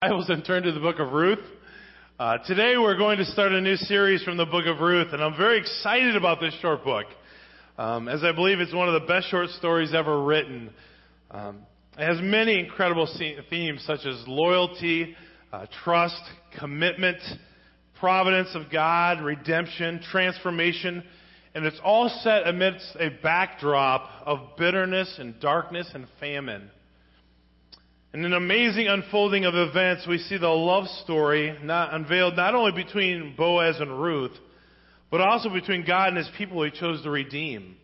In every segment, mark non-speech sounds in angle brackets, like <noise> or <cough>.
Bibles and turn to the book of Ruth. Uh, today we're going to start a new series from the book of Ruth, and I'm very excited about this short book, um, as I believe it's one of the best short stories ever written. Um, it has many incredible themes such as loyalty, uh, trust, commitment, providence of God, redemption, transformation, and it's all set amidst a backdrop of bitterness and darkness and famine. In an amazing unfolding of events, we see the love story not unveiled not only between Boaz and Ruth, but also between God and his people he chose to redeem.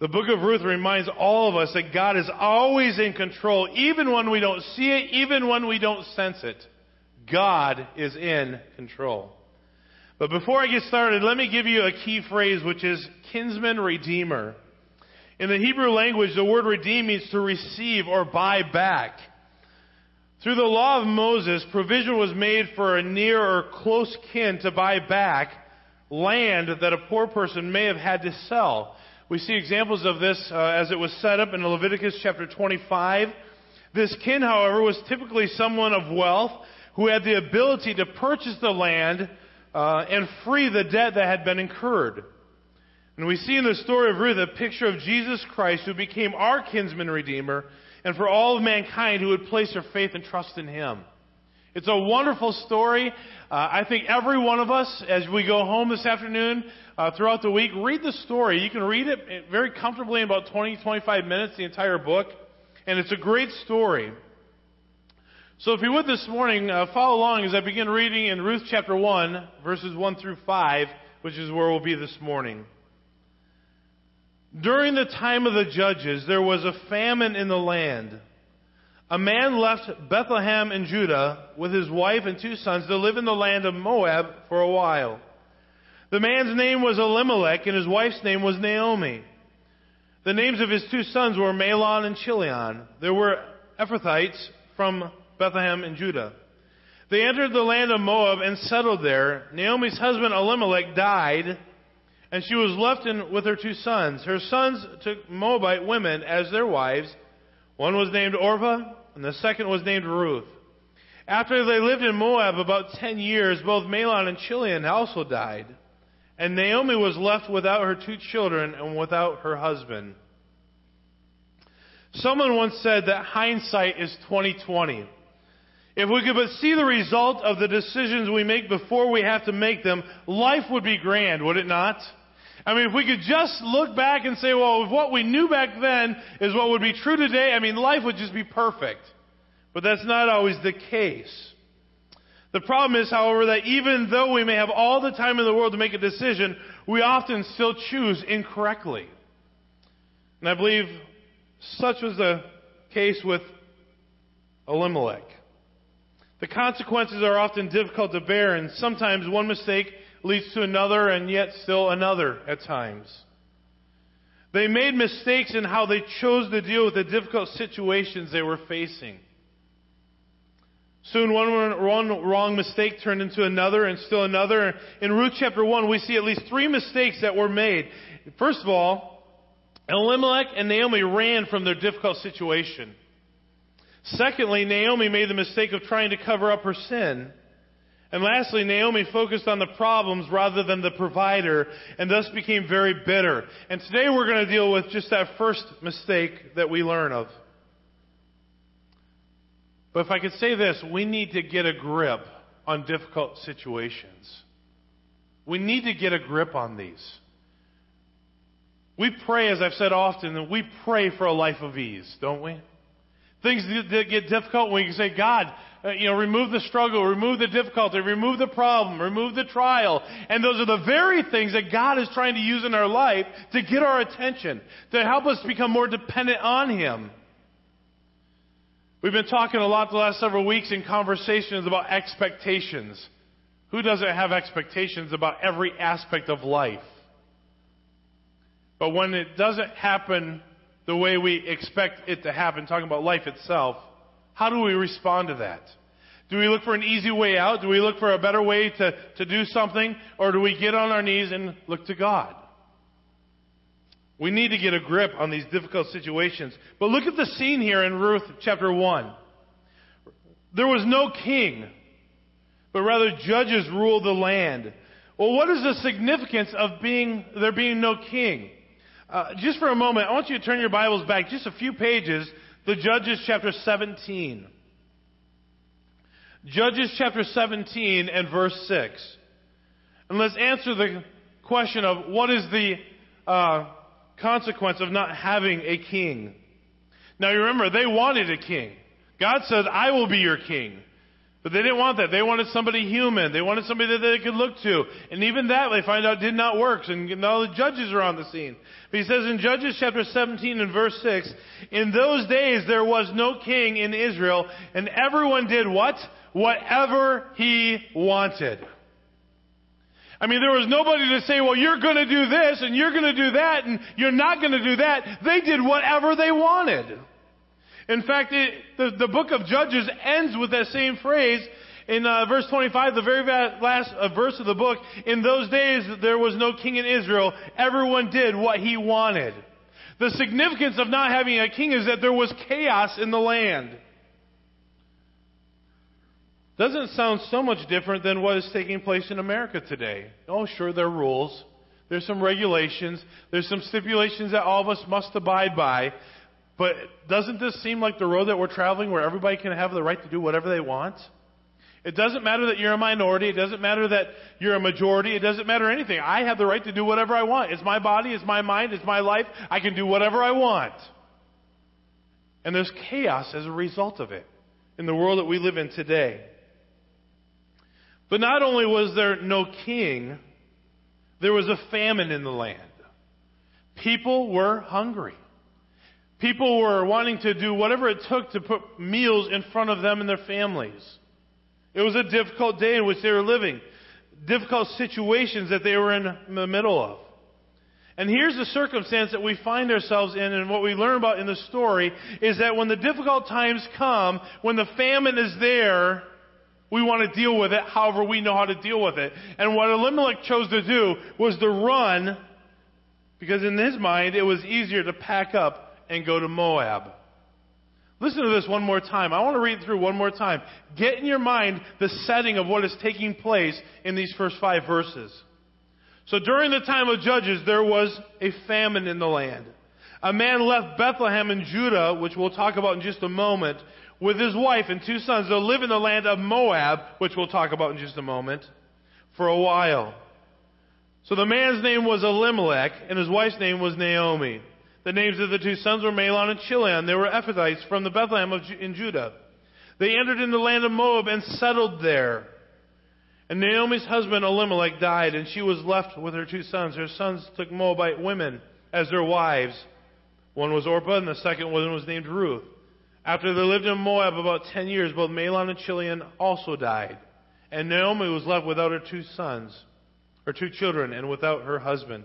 The book of Ruth reminds all of us that God is always in control, even when we don't see it, even when we don't sense it. God is in control. But before I get started, let me give you a key phrase, which is kinsman redeemer. In the Hebrew language, the word redeem means to receive or buy back. Through the law of Moses, provision was made for a near or close kin to buy back land that a poor person may have had to sell. We see examples of this uh, as it was set up in Leviticus chapter 25. This kin, however, was typically someone of wealth who had the ability to purchase the land uh, and free the debt that had been incurred. And we see in the story of Ruth a picture of Jesus Christ who became our kinsman redeemer and for all of mankind who would place their faith and trust in him. It's a wonderful story. Uh, I think every one of us, as we go home this afternoon, uh, throughout the week, read the story. You can read it very comfortably in about 20, 25 minutes, the entire book. And it's a great story. So if you would this morning, uh, follow along as I begin reading in Ruth chapter 1, verses 1 through 5, which is where we'll be this morning. During the time of the judges, there was a famine in the land. A man left Bethlehem in Judah with his wife and two sons to live in the land of Moab for a while. The man's name was Elimelech and his wife's name was Naomi. The names of his two sons were Mahlon and Chilion. They were Ephrathites from Bethlehem in Judah. They entered the land of Moab and settled there. Naomi's husband Elimelech died and she was left in, with her two sons. Her sons took Moabite women as their wives. One was named Orpah, and the second was named Ruth. After they lived in Moab about ten years, both Mahlon and Chilion also died. And Naomi was left without her two children and without her husband. Someone once said that hindsight is 2020. If we could but see the result of the decisions we make before we have to make them, life would be grand, would it not? I mean, if we could just look back and say, well, if what we knew back then is what would be true today, I mean, life would just be perfect. But that's not always the case. The problem is, however, that even though we may have all the time in the world to make a decision, we often still choose incorrectly. And I believe such was the case with Elimelech. The consequences are often difficult to bear, and sometimes one mistake leads to another and yet still another at times. They made mistakes in how they chose to deal with the difficult situations they were facing. Soon one, one wrong mistake turned into another and still another. In Ruth chapter 1, we see at least three mistakes that were made. First of all, Elimelech and Naomi ran from their difficult situation. Secondly, Naomi made the mistake of trying to cover up her sin. And lastly, Naomi focused on the problems rather than the provider and thus became very bitter. And today we're going to deal with just that first mistake that we learn of. But if I could say this, we need to get a grip on difficult situations. We need to get a grip on these. We pray, as I've said often, that we pray for a life of ease, don't we? Things that get difficult, we can say, God, uh, you know, remove the struggle, remove the difficulty, remove the problem, remove the trial. And those are the very things that God is trying to use in our life to get our attention, to help us become more dependent on Him. We've been talking a lot the last several weeks in conversations about expectations. Who doesn't have expectations about every aspect of life? But when it doesn't happen the way we expect it to happen, talking about life itself, how do we respond to that? Do we look for an easy way out? Do we look for a better way to, to do something? Or do we get on our knees and look to God? We need to get a grip on these difficult situations. But look at the scene here in Ruth chapter 1. there was no king, but rather judges ruled the land. Well, what is the significance of being there being no king? Uh, just for a moment, I want you to turn your Bibles back just a few pages to Judges chapter 17. Judges chapter 17 and verse 6. And let's answer the question of what is the uh, consequence of not having a king. Now you remember, they wanted a king. God said, I will be your king. But they didn't want that. They wanted somebody human. They wanted somebody that they could look to. And even that they find out did not work. And now the judges are on the scene. But he says in Judges chapter 17 and verse 6, In those days there was no king in Israel, and everyone did what? Whatever he wanted. I mean, there was nobody to say, well, you're going to do this and you're going to do that and you're not going to do that. They did whatever they wanted. In fact, it, the, the book of Judges ends with that same phrase in uh, verse 25, the very last uh, verse of the book. In those days, there was no king in Israel. Everyone did what he wanted. The significance of not having a king is that there was chaos in the land. Doesn't sound so much different than what is taking place in America today. Oh, sure, there are rules. There's some regulations. There's some stipulations that all of us must abide by. But doesn't this seem like the road that we're traveling where everybody can have the right to do whatever they want? It doesn't matter that you're a minority. It doesn't matter that you're a majority. It doesn't matter anything. I have the right to do whatever I want. It's my body. It's my mind. It's my life. I can do whatever I want. And there's chaos as a result of it in the world that we live in today. But not only was there no king, there was a famine in the land. People were hungry. People were wanting to do whatever it took to put meals in front of them and their families. It was a difficult day in which they were living, difficult situations that they were in the middle of. And here's the circumstance that we find ourselves in, and what we learn about in the story is that when the difficult times come, when the famine is there, we want to deal with it however we know how to deal with it. And what Elimelech chose to do was to run because in his mind it was easier to pack up and go to Moab. Listen to this one more time. I want to read through one more time. Get in your mind the setting of what is taking place in these first five verses. So during the time of Judges, there was a famine in the land. A man left Bethlehem in Judah, which we'll talk about in just a moment, with his wife and two sons to live in the land of Moab, which we'll talk about in just a moment, for a while. So the man's name was Elimelech, and his wife's name was Naomi. The names of the two sons were Mahlon and Chilion. They were Ephrathites from the Bethlehem of, in Judah. They entered in the land of Moab and settled there. And Naomi's husband Elimelech died, and she was left with her two sons. Her sons took Moabite women as their wives. One was Orpah, and the second one was named Ruth. After they lived in Moab about ten years, both Mahlon and Chilion also died. And Naomi was left without her two sons, her two children, and without her husband.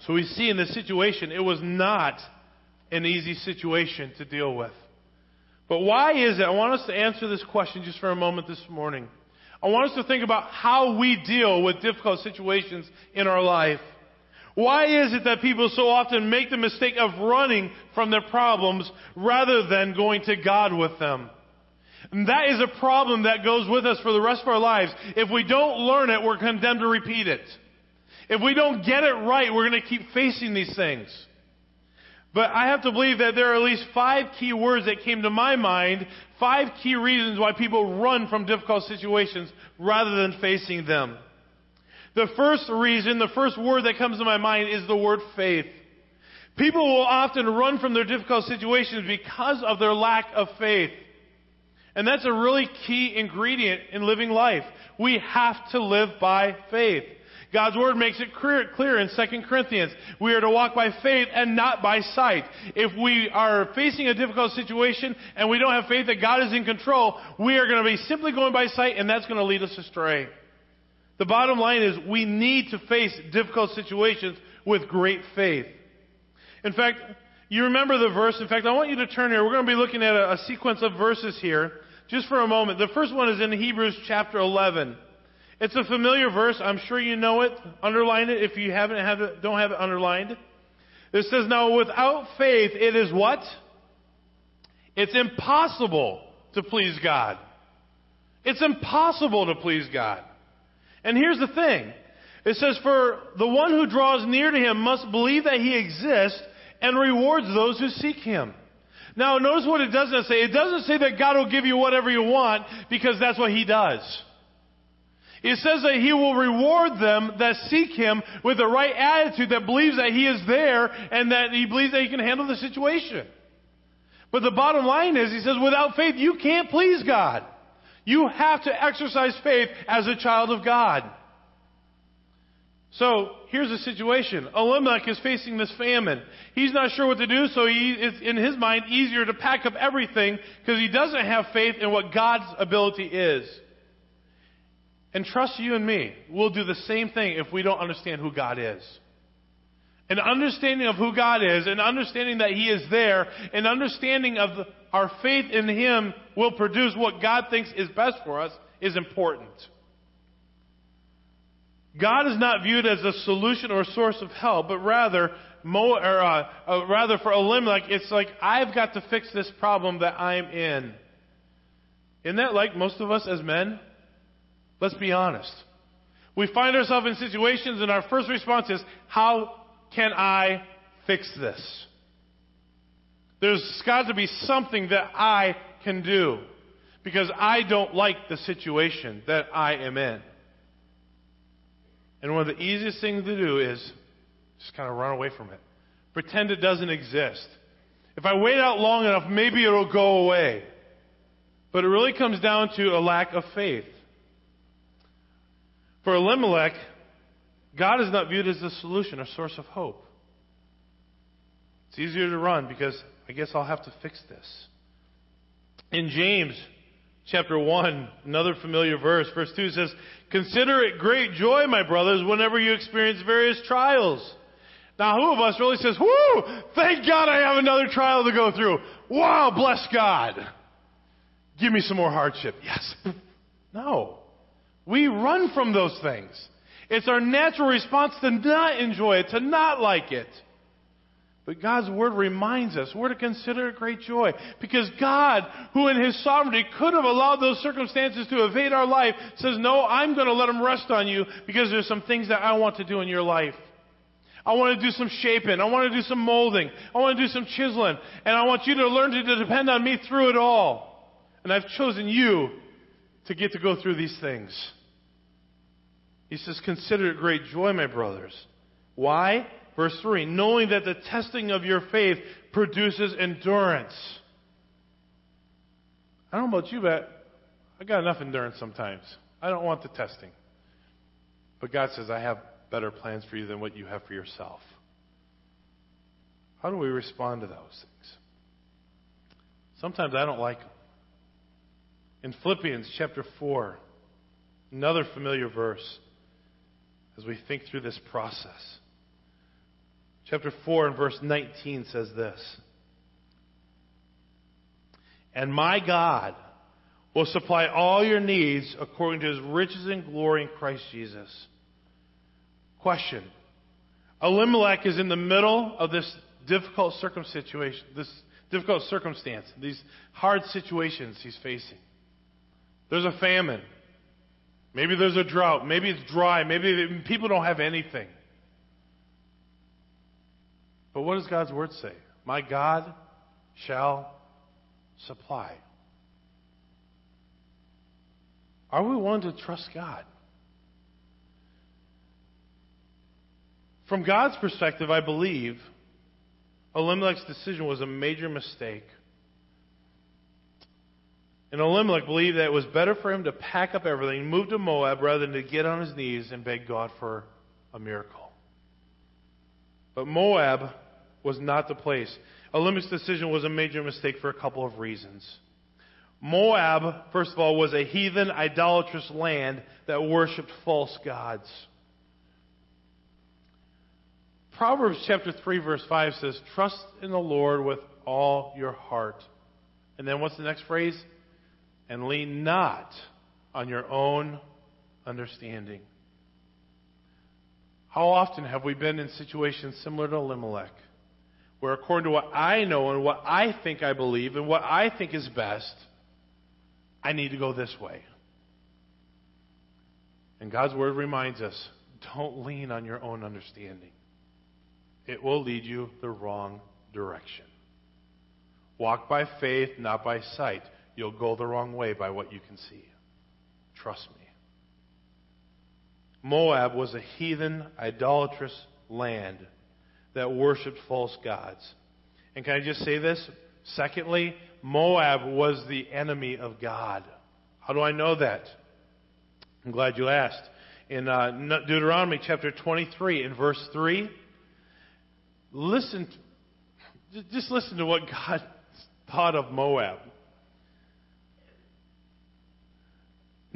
So we see in this situation, it was not an easy situation to deal with. But why is it? I want us to answer this question just for a moment this morning. I want us to think about how we deal with difficult situations in our life. Why is it that people so often make the mistake of running from their problems rather than going to God with them? And that is a problem that goes with us for the rest of our lives. If we don't learn it, we're condemned to repeat it. If we don't get it right, we're going to keep facing these things. But I have to believe that there are at least five key words that came to my mind, five key reasons why people run from difficult situations rather than facing them. The first reason, the first word that comes to my mind is the word faith. People will often run from their difficult situations because of their lack of faith. And that's a really key ingredient in living life. We have to live by faith. God's Word makes it clear, clear in 2 Corinthians. We are to walk by faith and not by sight. If we are facing a difficult situation and we don't have faith that God is in control, we are going to be simply going by sight and that's going to lead us astray. The bottom line is we need to face difficult situations with great faith. In fact, you remember the verse. In fact, I want you to turn here. We're going to be looking at a, a sequence of verses here just for a moment. The first one is in Hebrews chapter 11. It's a familiar verse. I'm sure you know it. Underline it if you haven't have it, don't have it underlined. It says, now without faith, it is what? It's impossible to please God. It's impossible to please God. And here's the thing. It says, For the one who draws near to him must believe that he exists and rewards those who seek him. Now, notice what it doesn't say. It doesn't say that God will give you whatever you want because that's what he does. It says that he will reward them that seek him with the right attitude that believes that he is there and that he believes that he can handle the situation. But the bottom line is, he says, without faith, you can't please God. You have to exercise faith as a child of God. So here's the situation. Elimelech is facing this famine. He's not sure what to do, so he, it's in his mind easier to pack up everything because he doesn't have faith in what God's ability is. And trust you and me, we'll do the same thing if we don't understand who God is. An understanding of who God is, and understanding that He is there, and understanding of our faith in Him will produce what God thinks is best for us is important. God is not viewed as a solution or a source of help, but rather, or, uh, uh, rather for it's like I've got to fix this problem that I'm in. Isn't that like most of us as men? Let's be honest. We find ourselves in situations, and our first response is, "How can I fix this?" There's got to be something that I can do because I don't like the situation that I am in. And one of the easiest things to do is just kind of run away from it. Pretend it doesn't exist. If I wait out long enough, maybe it'll go away. But it really comes down to a lack of faith. For Elimelech, God is not viewed as the solution or source of hope. It's easier to run because I guess I'll have to fix this. In James chapter 1, another familiar verse, verse 2 says, Consider it great joy, my brothers, whenever you experience various trials. Now, who of us really says, Whoo, thank God I have another trial to go through. Wow, bless God. Give me some more hardship. Yes. <laughs> No. We run from those things. It's our natural response to not enjoy it, to not like it. But God's Word reminds us we're to consider it great joy. Because God, who in His sovereignty could have allowed those circumstances to evade our life, says, No, I'm going to let them rest on you because there's some things that I want to do in your life. I want to do some shaping. I want to do some molding. I want to do some chiseling. And I want you to learn to depend on me through it all. And I've chosen you to get to go through these things. He says, Consider it great joy, my brothers. Why? Verse 3 knowing that the testing of your faith produces endurance. I don't know about you, but I got enough endurance sometimes. I don't want the testing. But God says, I have better plans for you than what you have for yourself. How do we respond to those things? Sometimes I don't like them. In Philippians chapter 4, another familiar verse, as we think through this process. Chapter 4 and verse 19 says this And my God will supply all your needs according to his riches and glory in Christ Jesus. Question Elimelech is in the middle of this difficult circumstance, this difficult circumstance, these hard situations he's facing. There's a famine. Maybe there's a drought. Maybe it's dry. Maybe people don't have anything. But what does God's word say? My God shall supply. Are we willing to trust God? From God's perspective, I believe Elimelech's decision was a major mistake. And Elimelech believed that it was better for him to pack up everything, move to Moab, rather than to get on his knees and beg God for a miracle. But Moab was not the place. Elimelech's decision was a major mistake for a couple of reasons. Moab, first of all, was a heathen, idolatrous land that worshipped false gods. Proverbs chapter 3 verse 5 says, Trust in the Lord with all your heart. And then what's the next phrase? And lean not on your own understanding. How often have we been in situations similar to Elimelech? where according to what I know and what I think I believe and what I think is best, I need to go this way. And God's word reminds us don't lean on your own understanding, it will lead you the wrong direction. Walk by faith, not by sight. You'll go the wrong way by what you can see. Trust me. Moab was a heathen, idolatrous land that worshiped false gods. And can I just say this? Secondly, Moab was the enemy of God. How do I know that? I'm glad you asked. In uh, Deuteronomy chapter 23, in verse 3, listen, just listen to what <laughs> God thought of Moab.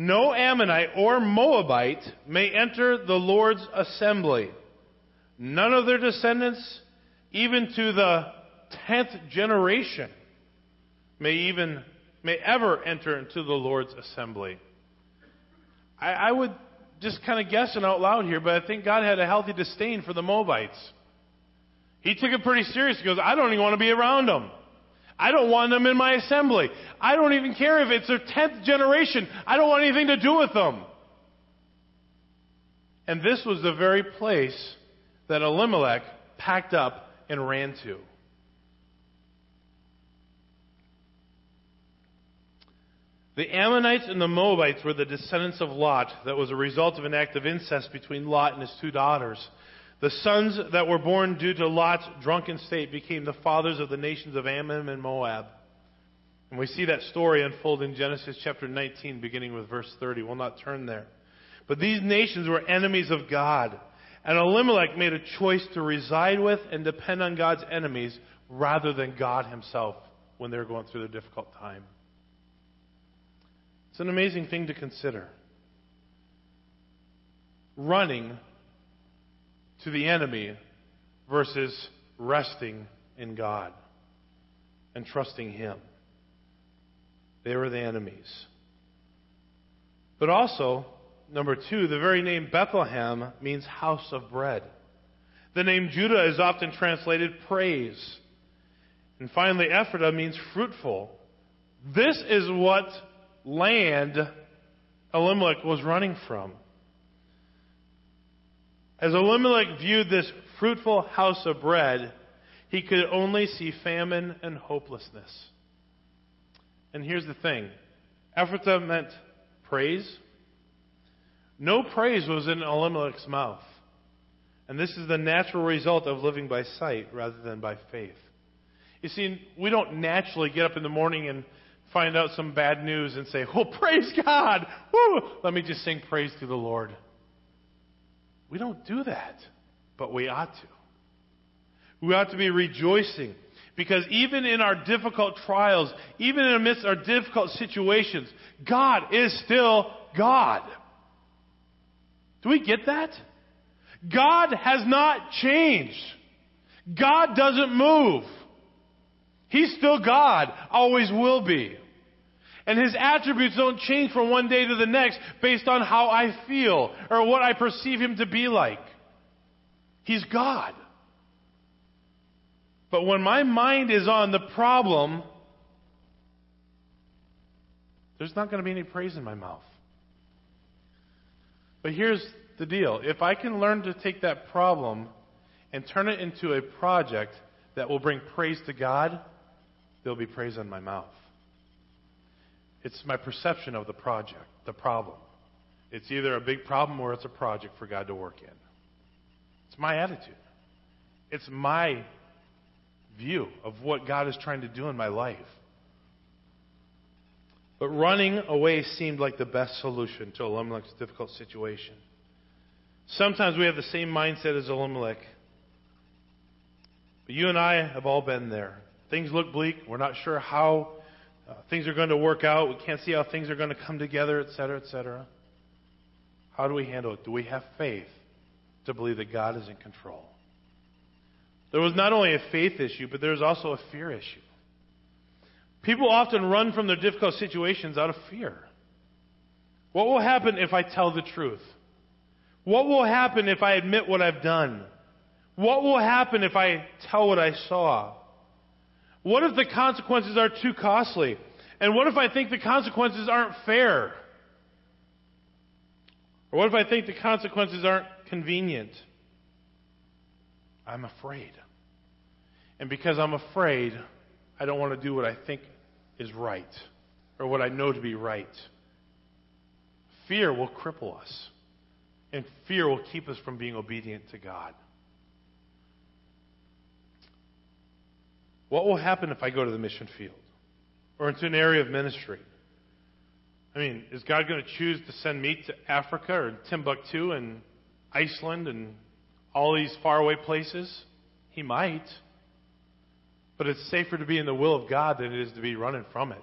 No Ammonite or Moabite may enter the Lord's assembly. None of their descendants, even to the tenth generation, may even may ever enter into the Lord's assembly. I, I would just kind of guessing out loud here, but I think God had a healthy disdain for the Moabites. He took it pretty serious. He goes, I don't even want to be around them. I don't want them in my assembly. I don't even care if it's their tenth generation. I don't want anything to do with them. And this was the very place that Elimelech packed up and ran to. The Ammonites and the Moabites were the descendants of Lot that was a result of an act of incest between Lot and his two daughters. The sons that were born due to Lot's drunken state became the fathers of the nations of Ammon and Moab. And we see that story unfold in Genesis chapter 19, beginning with verse 30. We'll not turn there. But these nations were enemies of God. And Elimelech made a choice to reside with and depend on God's enemies rather than God himself when they were going through their difficult time. It's an amazing thing to consider. Running to the enemy versus resting in God and trusting Him. They were the enemies. But also, number two, the very name Bethlehem means house of bread. The name Judah is often translated praise. And finally, Ephraim means fruitful. This is what land Elimelech was running from. As Elimelech viewed this fruitful house of bread, he could only see famine and hopelessness. And here's the thing Ephrathah meant praise. No praise was in Elimelech's mouth. And this is the natural result of living by sight rather than by faith. You see, we don't naturally get up in the morning and find out some bad news and say, Oh, <laughs> praise God! Woo! Let me just sing praise to the Lord. We don't do that, but we ought to. We ought to be rejoicing because even in our difficult trials, even in amidst our difficult situations, God is still God. Do we get that? God has not changed. God doesn't move. He's still God, always will be. And his attributes don't change from one day to the next based on how I feel or what I perceive him to be like. He's God. But when my mind is on the problem, there's not going to be any praise in my mouth. But here's the deal if I can learn to take that problem and turn it into a project that will bring praise to God, there'll be praise in my mouth. It's my perception of the project, the problem. It's either a big problem or it's a project for God to work in. It's my attitude. It's my view of what God is trying to do in my life. But running away seemed like the best solution to Elimelech's difficult situation. Sometimes we have the same mindset as Elimelech. But you and I have all been there. Things look bleak. We're not sure how uh, things are going to work out. We can't see how things are going to come together, etc., etc. How do we handle it? Do we have faith to believe that God is in control? There was not only a faith issue, but there's also a fear issue. People often run from their difficult situations out of fear. What will happen if I tell the truth? What will happen if I admit what I've done? What will happen if I tell what I saw? What if the consequences are too costly? And what if I think the consequences aren't fair? Or what if I think the consequences aren't convenient? I'm afraid. And because I'm afraid, I don't want to do what I think is right or what I know to be right. Fear will cripple us, and fear will keep us from being obedient to God. What will happen if I go to the mission field or into an area of ministry? I mean, is God going to choose to send me to Africa or Timbuktu and Iceland and all these faraway places? He might. But it's safer to be in the will of God than it is to be running from it.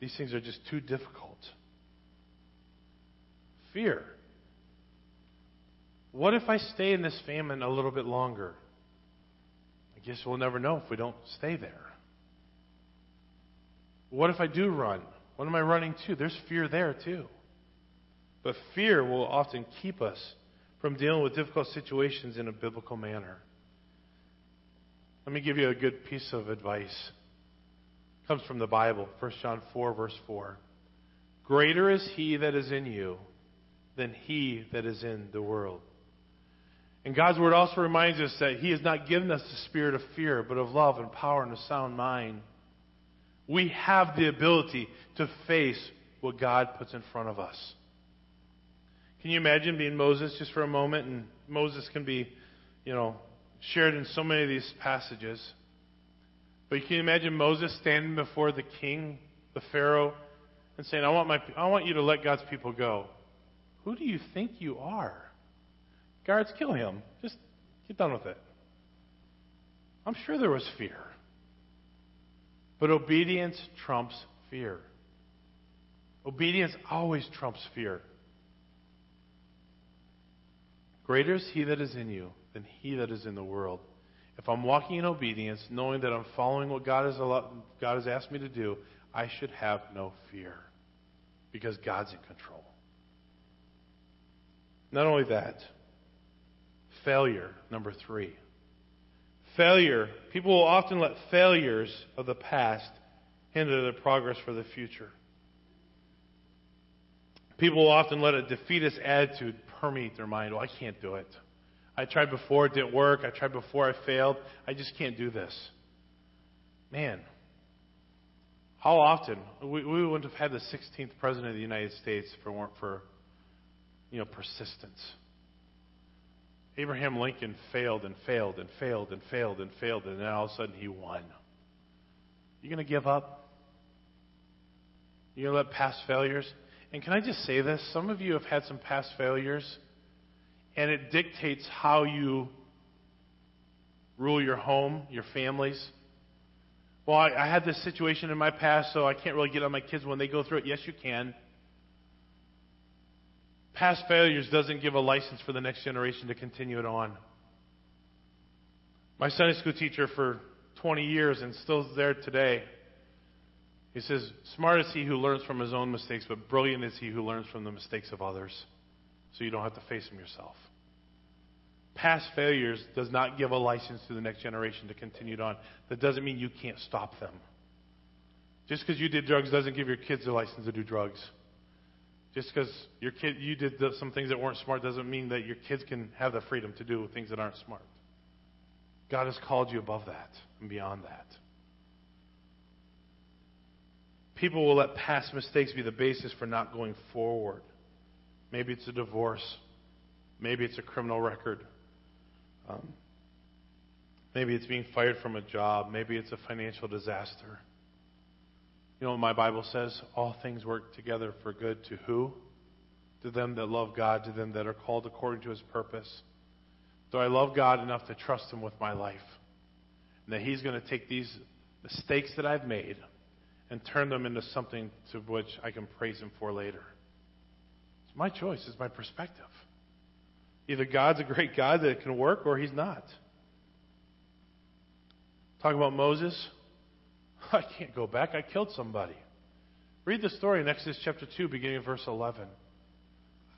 These things are just too difficult. Fear. What if I stay in this famine a little bit longer? I guess we'll never know if we don't stay there. What if I do run? What am I running to? There's fear there too. But fear will often keep us from dealing with difficult situations in a biblical manner. Let me give you a good piece of advice. It comes from the Bible, 1 John 4, verse 4. Greater is he that is in you than he that is in the world. And God's word also reminds us that he has not given us the spirit of fear, but of love and power and a sound mind. We have the ability to face what God puts in front of us. Can you imagine being Moses just for a moment? And Moses can be, you know, shared in so many of these passages. But can you imagine Moses standing before the king, the Pharaoh, and saying, I want, my, I want you to let God's people go. Who do you think you are? Guards, kill him. Just get done with it. I'm sure there was fear. But obedience trumps fear. Obedience always trumps fear. Greater is he that is in you than he that is in the world. If I'm walking in obedience, knowing that I'm following what God has, allowed, God has asked me to do, I should have no fear because God's in control. Not only that, failure, number three. Failure. People will often let failures of the past hinder their progress for the future. People will often let a defeatist attitude permeate their mind. Oh, I can't do it. I tried before, it didn't work. I tried before, I failed. I just can't do this. Man, how often we, we wouldn't have had the 16th president of the United States if it weren't for, you know, persistence. Abraham Lincoln failed and failed and failed and failed and failed, and then all of a sudden he won. You going to give up? You going to let past failures? And can I just say this? Some of you have had some past failures, and it dictates how you rule your home, your families. Well, I, I had this situation in my past, so I can't really get on my kids when they go through it. Yes, you can. Past failures doesn't give a license for the next generation to continue it on. My Sunday school teacher for 20 years and still there today he says, Smart is he who learns from his own mistakes, but brilliant is he who learns from the mistakes of others, so you don't have to face them yourself. Past failures does not give a license to the next generation to continue it on. That doesn't mean you can't stop them. Just because you did drugs doesn't give your kids a license to do drugs. Just because your kid you did some things that weren't smart doesn't mean that your kids can have the freedom to do things that aren't smart. God has called you above that and beyond that. People will let past mistakes be the basis for not going forward. Maybe it's a divorce. Maybe it's a criminal record. Um, maybe it's being fired from a job. Maybe it's a financial disaster. You know my Bible says? All things work together for good to who? To them that love God, to them that are called according to his purpose. Do I love God enough to trust him with my life? And that he's going to take these mistakes that I've made and turn them into something to which I can praise Him for later. It's my choice, it's my perspective. Either God's a great God that can work or He's not. Talk about Moses. <laughs> I can't go back. I killed somebody. Read the story in Exodus chapter 2, beginning of verse 11.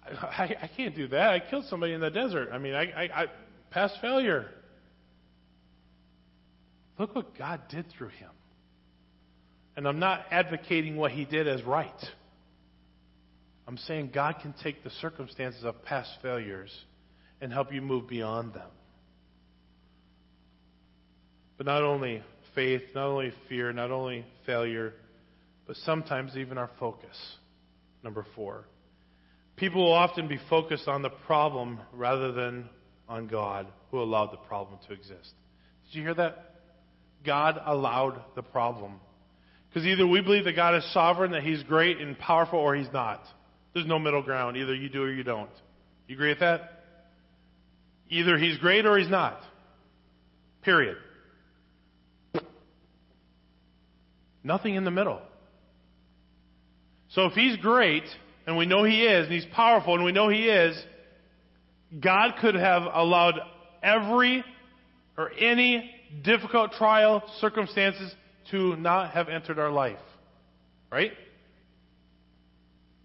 I, I, I can't do that. I killed somebody in the desert. I mean, I, I, I past failure. look what God did through him. And I'm not advocating what he did as right. I'm saying God can take the circumstances of past failures and help you move beyond them. But not only faith, not only fear, not only failure, but sometimes even our focus. Number four. People will often be focused on the problem rather than on God who allowed the problem to exist. Did you hear that? God allowed the problem. Because either we believe that God is sovereign, that He's great and powerful, or He's not. There's no middle ground. Either you do or you don't. You agree with that? Either He's great or He's not. Period. Nothing in the middle. So if He's great, and we know He is, and He's powerful, and we know He is, God could have allowed every or any difficult trial, circumstances to not have entered our life. Right?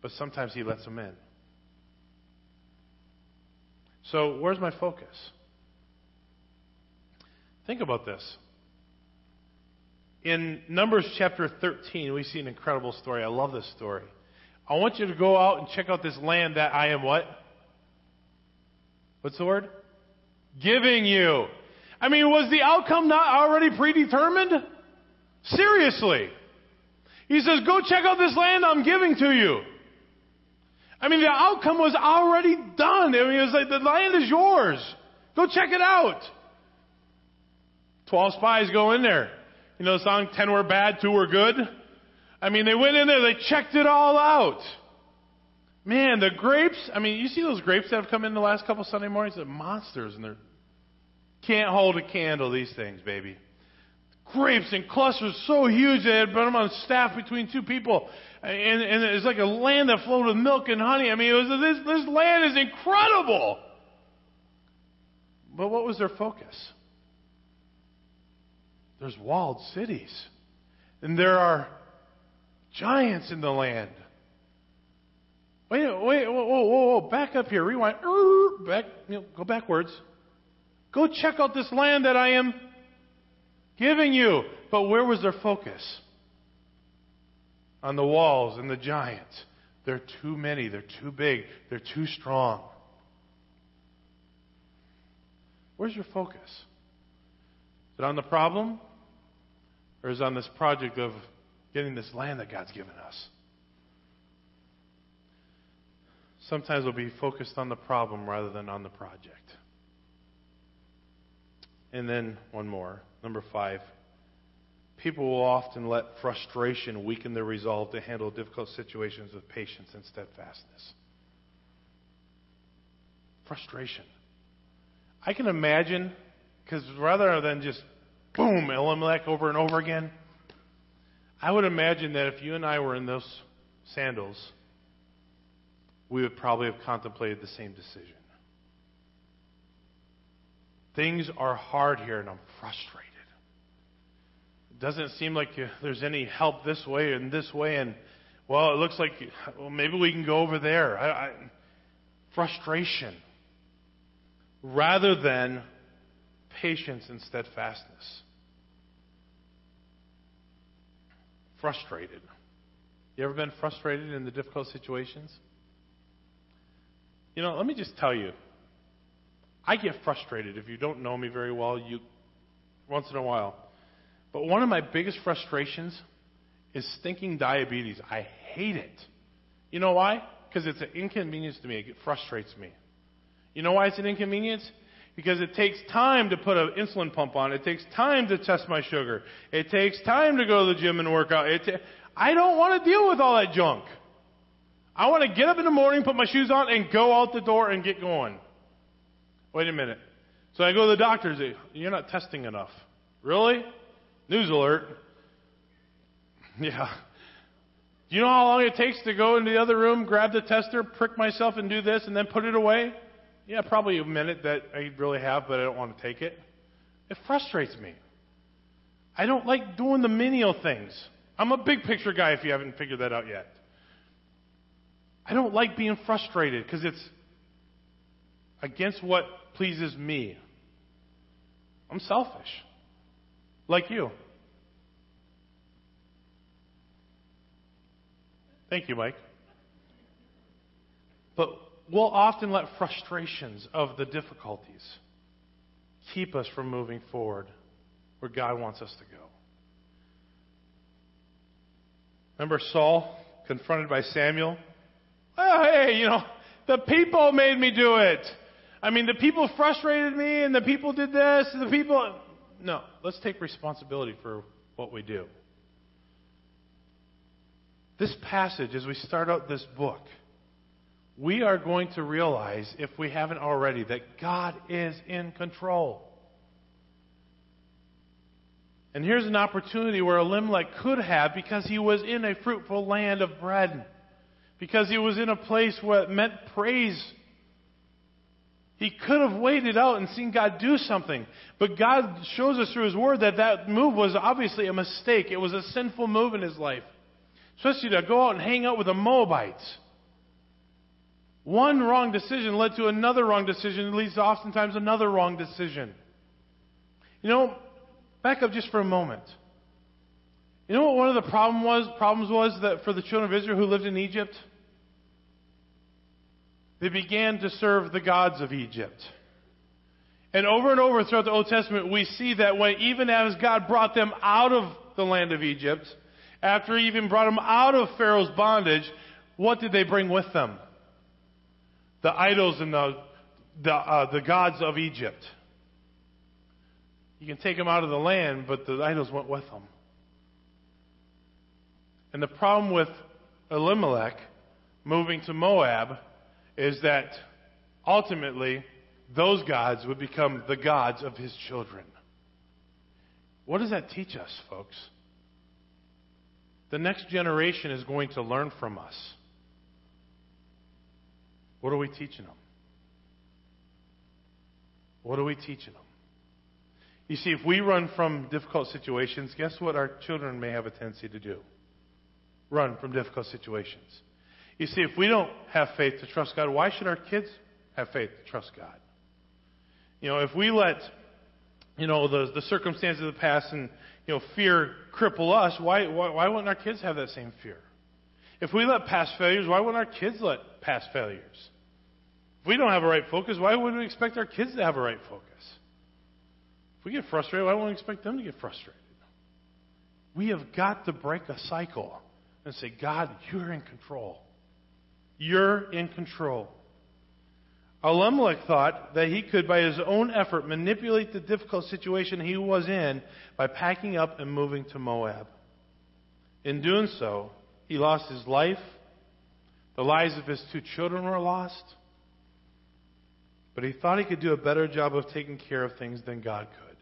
But sometimes He lets them in. So, where's my focus? Think about this. In Numbers chapter 13, we see an incredible story. I love this story. I want you to go out and check out this land that I am what? What's the word? Giving you. I mean, was the outcome not already predetermined? Seriously. He says, go check out this land I'm giving to you. I mean, the outcome was already done. I mean, it was like, the land is yours. Go check it out. Twelve spies go in there. You know the song, Ten Were Bad, Two Were Good? I mean, they went in there, they checked it all out. Man, the grapes, I mean, you see those grapes that have come in the last couple Sunday mornings? They're monsters and they're, can't hold a candle, these things, baby. Grapes and clusters so huge they had put them on staff between two people. And, and it's like a land that flowed with milk and honey. I mean, was, this, this land is incredible. But what was their focus? There's walled cities. And there are giants in the land. Wait, wait, whoa, whoa, whoa, back up here. Rewind. Back, you know, go backwards. Go check out this land that I am giving you. But where was their focus? On the walls and the giants. They're too many. They're too big. They're too strong. Where's your focus? Is it on the problem? Or is on this project of getting this land that God's given us? Sometimes we'll be focused on the problem rather than on the project. And then one more. Number five. People will often let frustration weaken their resolve to handle difficult situations with patience and steadfastness. Frustration. I can imagine, because rather than just boom, Elimelech over and over again, I would imagine that if you and I were in those sandals, we would probably have contemplated the same decision. Things are hard here, and I'm frustrated. It doesn't seem like there's any help this way and this way, and well, it looks like well, maybe we can go over there. I, I, frustration rather than patience and steadfastness. Frustrated. You ever been frustrated in the difficult situations? You know, let me just tell you. I get frustrated if you don't know me very well, you once in a while. But one of my biggest frustrations is stinking diabetes. I hate it. You know why? Because it's an inconvenience to me. It frustrates me. You know why it's an inconvenience? Because it takes time to put an insulin pump on. It takes time to test my sugar. It takes time to go to the gym and work out. It ta- I don't want to deal with all that junk. I want to get up in the morning, put my shoes on, and go out the door and get going. Wait a minute. So I go to the doctor and say, You're not testing enough. Really? News alert. <laughs> Yeah. Do you know how long it takes to go into the other room, grab the tester, prick myself, and do this, and then put it away? Yeah, probably a minute that I really have, but I don't want to take it. It frustrates me. I don't like doing the menial things. I'm a big picture guy if you haven't figured that out yet. I don't like being frustrated because it's against what pleases me. I'm selfish. like you. Thank you, Mike. But we'll often let frustrations of the difficulties keep us from moving forward where God wants us to go. Remember Saul confronted by Samuel? Oh, hey, you know, the people made me do it. I mean, the people frustrated me and the people did this and the people. No, let's take responsibility for what we do. This passage, as we start out this book, we are going to realize, if we haven't already, that God is in control. And here's an opportunity where Elimelech could have because he was in a fruitful land of bread. Because he was in a place where it meant praise. He could have waited out and seen God do something. But God shows us through His Word that that move was obviously a mistake. It was a sinful move in his life. Especially to go out and hang out with the Moabites. One wrong decision led to another wrong decision, leads to oftentimes another wrong decision. You know, back up just for a moment. You know what one of the problem was, problems was that for the children of Israel who lived in Egypt? They began to serve the gods of Egypt. And over and over throughout the Old Testament, we see that when, even as God brought them out of the land of Egypt, after he even brought them out of Pharaoh's bondage, what did they bring with them? The idols and the, the, uh, the gods of Egypt. You can take them out of the land, but the idols went with them. And the problem with Elimelech moving to Moab is that ultimately those gods would become the gods of his children. What does that teach us, folks? The next generation is going to learn from us. What are we teaching them? What are we teaching them? You see, if we run from difficult situations, guess what our children may have a tendency to do? Run from difficult situations. You see, if we don't have faith to trust God, why should our kids have faith to trust God? You know, if we let, you know, the, the circumstances of the past and you know, fear cripple us, why, why, why wouldn't our kids have that same fear? If we let past failures, why wouldn't our kids let past failures? If we don't have a right focus, why wouldn't we expect our kids to have a right focus? If we get frustrated, why wouldn't we expect them to get frustrated? We have got to break a cycle and say, God, you're in control. You're in control. Elimelech thought that he could, by his own effort, manipulate the difficult situation he was in by packing up and moving to Moab. In doing so, he lost his life. The lives of his two children were lost. But he thought he could do a better job of taking care of things than God could.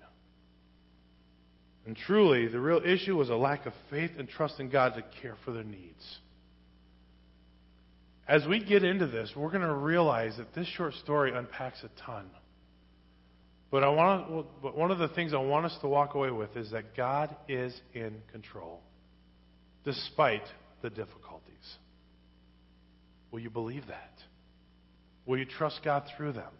And truly, the real issue was a lack of faith and trust in God to care for their needs as we get into this, we're going to realize that this short story unpacks a ton. But I want but one of the things I want us to walk away with is that God is in control, despite the difficulties. Will you believe that? Will you trust God through them?